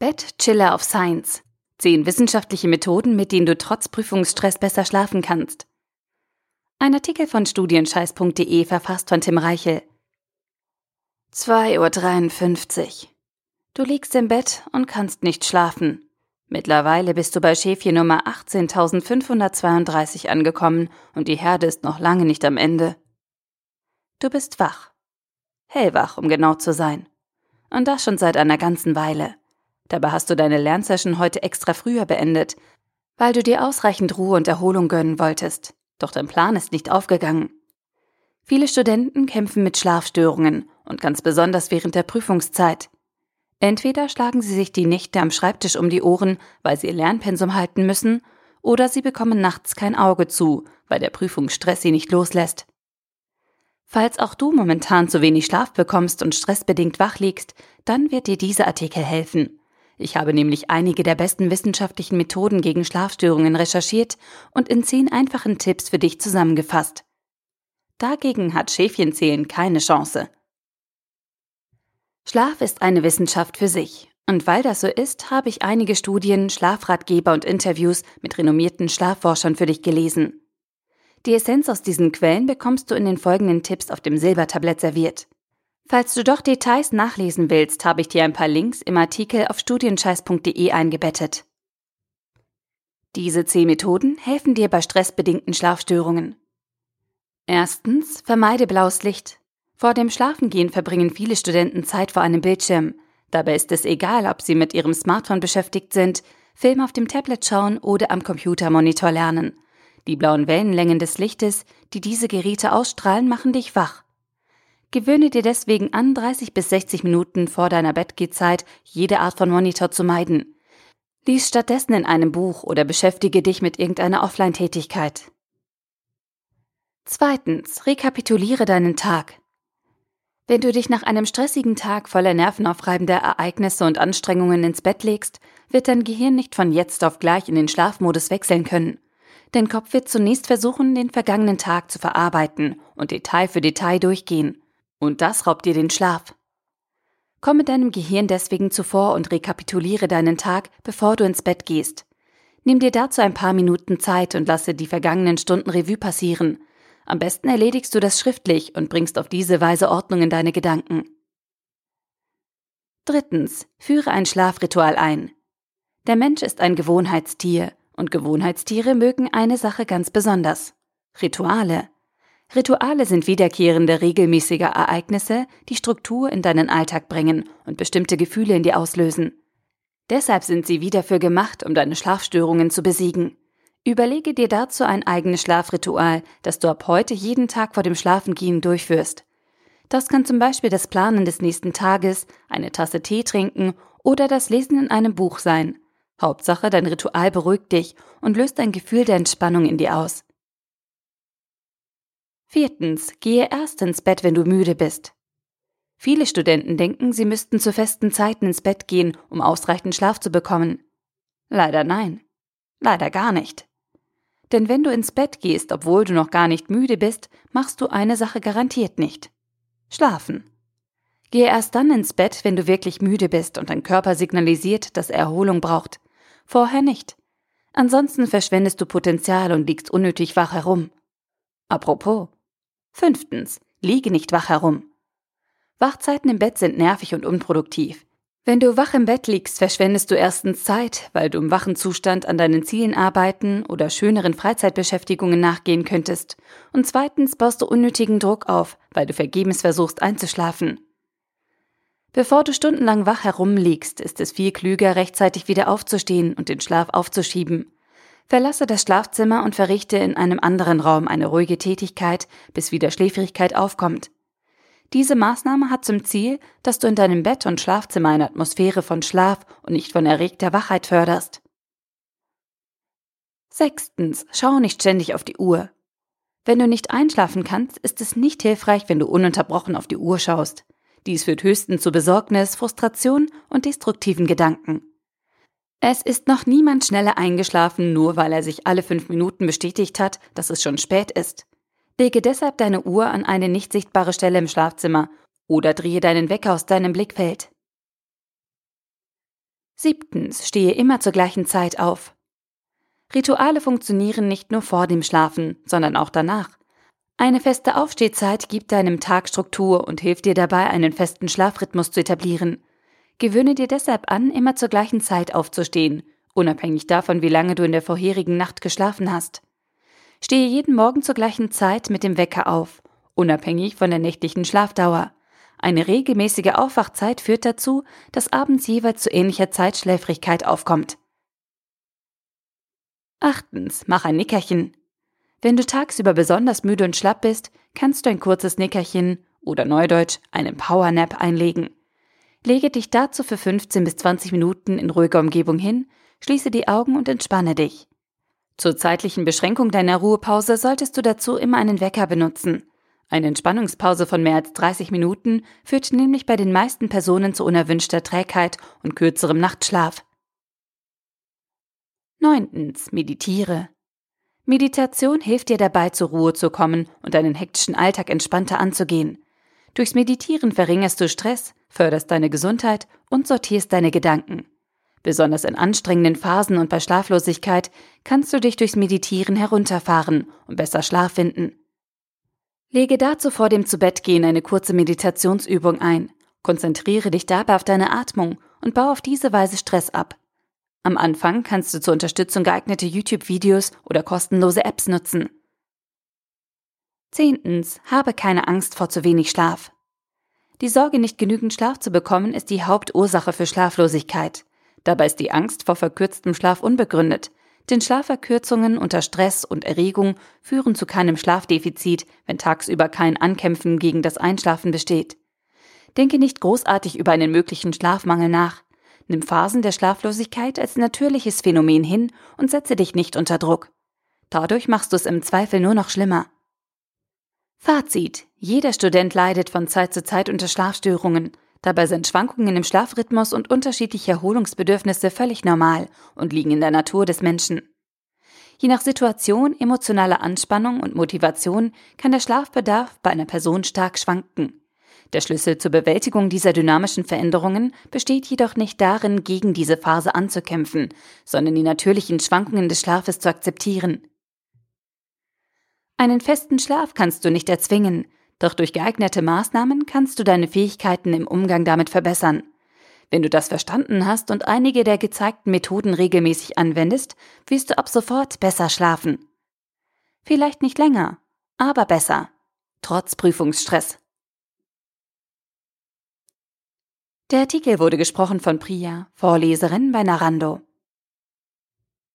Bett Chiller of Science. Zehn wissenschaftliche Methoden, mit denen du trotz Prüfungsstress besser schlafen kannst. Ein Artikel von studienscheiß.de verfasst von Tim Reichel. 2.53 Uhr. Du liegst im Bett und kannst nicht schlafen. Mittlerweile bist du bei Schäfchen Nummer 18.532 angekommen und die Herde ist noch lange nicht am Ende. Du bist wach. Hellwach, um genau zu sein. Und das schon seit einer ganzen Weile. Dabei hast du deine Lernsession heute extra früher beendet, weil du dir ausreichend Ruhe und Erholung gönnen wolltest. Doch dein Plan ist nicht aufgegangen. Viele Studenten kämpfen mit Schlafstörungen und ganz besonders während der Prüfungszeit. Entweder schlagen sie sich die Nächte am Schreibtisch um die Ohren, weil sie ihr Lernpensum halten müssen, oder sie bekommen nachts kein Auge zu, weil der Prüfungsstress sie nicht loslässt. Falls auch du momentan zu wenig Schlaf bekommst und stressbedingt wach liegst, dann wird dir dieser Artikel helfen. Ich habe nämlich einige der besten wissenschaftlichen Methoden gegen Schlafstörungen recherchiert und in zehn einfachen Tipps für dich zusammengefasst. Dagegen hat Schäfchenzählen keine Chance. Schlaf ist eine Wissenschaft für sich. Und weil das so ist, habe ich einige Studien, Schlafratgeber und Interviews mit renommierten Schlafforschern für dich gelesen. Die Essenz aus diesen Quellen bekommst du in den folgenden Tipps auf dem Silbertablett serviert. Falls du doch Details nachlesen willst, habe ich dir ein paar Links im Artikel auf studienscheiß.de eingebettet. Diese zehn Methoden helfen dir bei stressbedingten Schlafstörungen. Erstens, vermeide blaues Licht. Vor dem Schlafengehen verbringen viele Studenten Zeit vor einem Bildschirm. Dabei ist es egal, ob sie mit ihrem Smartphone beschäftigt sind, Film auf dem Tablet schauen oder am Computermonitor lernen. Die blauen Wellenlängen des Lichtes, die diese Geräte ausstrahlen, machen dich wach. Gewöhne dir deswegen an, 30 bis 60 Minuten vor deiner Bettgehzeit jede Art von Monitor zu meiden. Lies stattdessen in einem Buch oder beschäftige dich mit irgendeiner Offline-Tätigkeit. Zweitens, rekapituliere deinen Tag. Wenn du dich nach einem stressigen Tag voller nervenaufreibender Ereignisse und Anstrengungen ins Bett legst, wird dein Gehirn nicht von jetzt auf gleich in den Schlafmodus wechseln können. Dein Kopf wird zunächst versuchen, den vergangenen Tag zu verarbeiten und Detail für Detail durchgehen. Und das raubt dir den Schlaf. Komm mit deinem Gehirn deswegen zuvor und rekapituliere deinen Tag, bevor du ins Bett gehst. Nimm dir dazu ein paar Minuten Zeit und lasse die vergangenen Stunden Revue passieren. Am besten erledigst du das schriftlich und bringst auf diese Weise Ordnung in deine Gedanken. Drittens, führe ein Schlafritual ein. Der Mensch ist ein Gewohnheitstier und Gewohnheitstiere mögen eine Sache ganz besonders. Rituale. Rituale sind wiederkehrende, regelmäßige Ereignisse, die Struktur in deinen Alltag bringen und bestimmte Gefühle in dir auslösen. Deshalb sind sie wie dafür gemacht, um deine Schlafstörungen zu besiegen. Überlege dir dazu ein eigenes Schlafritual, das du ab heute jeden Tag vor dem Schlafengehen durchführst. Das kann zum Beispiel das Planen des nächsten Tages, eine Tasse Tee trinken oder das Lesen in einem Buch sein. Hauptsache, dein Ritual beruhigt dich und löst ein Gefühl der Entspannung in dir aus. Viertens, gehe erst ins Bett, wenn du müde bist. Viele Studenten denken, sie müssten zu festen Zeiten ins Bett gehen, um ausreichend Schlaf zu bekommen. Leider nein. Leider gar nicht. Denn wenn du ins Bett gehst, obwohl du noch gar nicht müde bist, machst du eine Sache garantiert nicht. Schlafen. Gehe erst dann ins Bett, wenn du wirklich müde bist und dein Körper signalisiert, dass er Erholung braucht. Vorher nicht. Ansonsten verschwendest du Potenzial und liegst unnötig wach herum. Apropos. Fünftens. Liege nicht wach herum. Wachzeiten im Bett sind nervig und unproduktiv. Wenn du wach im Bett liegst, verschwendest du erstens Zeit, weil du im wachen Zustand an deinen Zielen arbeiten oder schöneren Freizeitbeschäftigungen nachgehen könntest. Und zweitens baust du unnötigen Druck auf, weil du vergebens versuchst einzuschlafen. Bevor du stundenlang wach herumliegst, ist es viel klüger, rechtzeitig wieder aufzustehen und den Schlaf aufzuschieben. Verlasse das Schlafzimmer und verrichte in einem anderen Raum eine ruhige Tätigkeit, bis wieder Schläfrigkeit aufkommt. Diese Maßnahme hat zum Ziel, dass du in deinem Bett und Schlafzimmer eine Atmosphäre von Schlaf und nicht von erregter Wachheit förderst. Sechstens, schau nicht ständig auf die Uhr. Wenn du nicht einschlafen kannst, ist es nicht hilfreich, wenn du ununterbrochen auf die Uhr schaust. Dies führt höchstens zu Besorgnis, Frustration und destruktiven Gedanken. Es ist noch niemand schneller eingeschlafen, nur weil er sich alle fünf Minuten bestätigt hat, dass es schon spät ist. Lege deshalb deine Uhr an eine nicht sichtbare Stelle im Schlafzimmer oder drehe deinen Wecker aus deinem Blickfeld. Siebtens, stehe immer zur gleichen Zeit auf. Rituale funktionieren nicht nur vor dem Schlafen, sondern auch danach. Eine feste Aufstehzeit gibt deinem Tag Struktur und hilft dir dabei, einen festen Schlafrhythmus zu etablieren. Gewöhne dir deshalb an, immer zur gleichen Zeit aufzustehen, unabhängig davon, wie lange du in der vorherigen Nacht geschlafen hast. Stehe jeden Morgen zur gleichen Zeit mit dem Wecker auf, unabhängig von der nächtlichen Schlafdauer. Eine regelmäßige Aufwachzeit führt dazu, dass abends jeweils zu ähnlicher Zeit Schläfrigkeit aufkommt. Achtens, mach ein Nickerchen. Wenn du tagsüber besonders müde und schlapp bist, kannst du ein kurzes Nickerchen oder neudeutsch einen Powernap einlegen. Lege dich dazu für 15 bis 20 Minuten in ruhiger Umgebung hin, schließe die Augen und entspanne dich. Zur zeitlichen Beschränkung deiner Ruhepause solltest du dazu immer einen Wecker benutzen. Eine Entspannungspause von mehr als 30 Minuten führt nämlich bei den meisten Personen zu unerwünschter Trägheit und kürzerem Nachtschlaf. Neuntens, meditiere. Meditation hilft dir dabei, zur Ruhe zu kommen und deinen hektischen Alltag entspannter anzugehen. Durchs Meditieren verringerst du Stress, förderst deine Gesundheit und sortierst deine Gedanken. Besonders in anstrengenden Phasen und bei Schlaflosigkeit kannst du dich durchs Meditieren herunterfahren und besser Schlaf finden. Lege dazu vor dem Zubettgehen eine kurze Meditationsübung ein. Konzentriere dich dabei auf deine Atmung und baue auf diese Weise Stress ab. Am Anfang kannst du zur Unterstützung geeignete YouTube-Videos oder kostenlose Apps nutzen. Zehntens, habe keine Angst vor zu wenig Schlaf. Die Sorge, nicht genügend Schlaf zu bekommen, ist die Hauptursache für Schlaflosigkeit. Dabei ist die Angst vor verkürztem Schlaf unbegründet, denn Schlafverkürzungen unter Stress und Erregung führen zu keinem Schlafdefizit, wenn tagsüber kein Ankämpfen gegen das Einschlafen besteht. Denke nicht großartig über einen möglichen Schlafmangel nach. Nimm Phasen der Schlaflosigkeit als natürliches Phänomen hin und setze dich nicht unter Druck. Dadurch machst du es im Zweifel nur noch schlimmer. Fazit. Jeder Student leidet von Zeit zu Zeit unter Schlafstörungen. Dabei sind Schwankungen im Schlafrhythmus und unterschiedliche Erholungsbedürfnisse völlig normal und liegen in der Natur des Menschen. Je nach Situation, emotionaler Anspannung und Motivation kann der Schlafbedarf bei einer Person stark schwanken. Der Schlüssel zur Bewältigung dieser dynamischen Veränderungen besteht jedoch nicht darin, gegen diese Phase anzukämpfen, sondern die natürlichen Schwankungen des Schlafes zu akzeptieren. Einen festen Schlaf kannst du nicht erzwingen, doch durch geeignete Maßnahmen kannst du deine Fähigkeiten im Umgang damit verbessern. Wenn du das verstanden hast und einige der gezeigten Methoden regelmäßig anwendest, wirst du ab sofort besser schlafen. Vielleicht nicht länger, aber besser. Trotz Prüfungsstress. Der Artikel wurde gesprochen von Priya, Vorleserin bei Narando.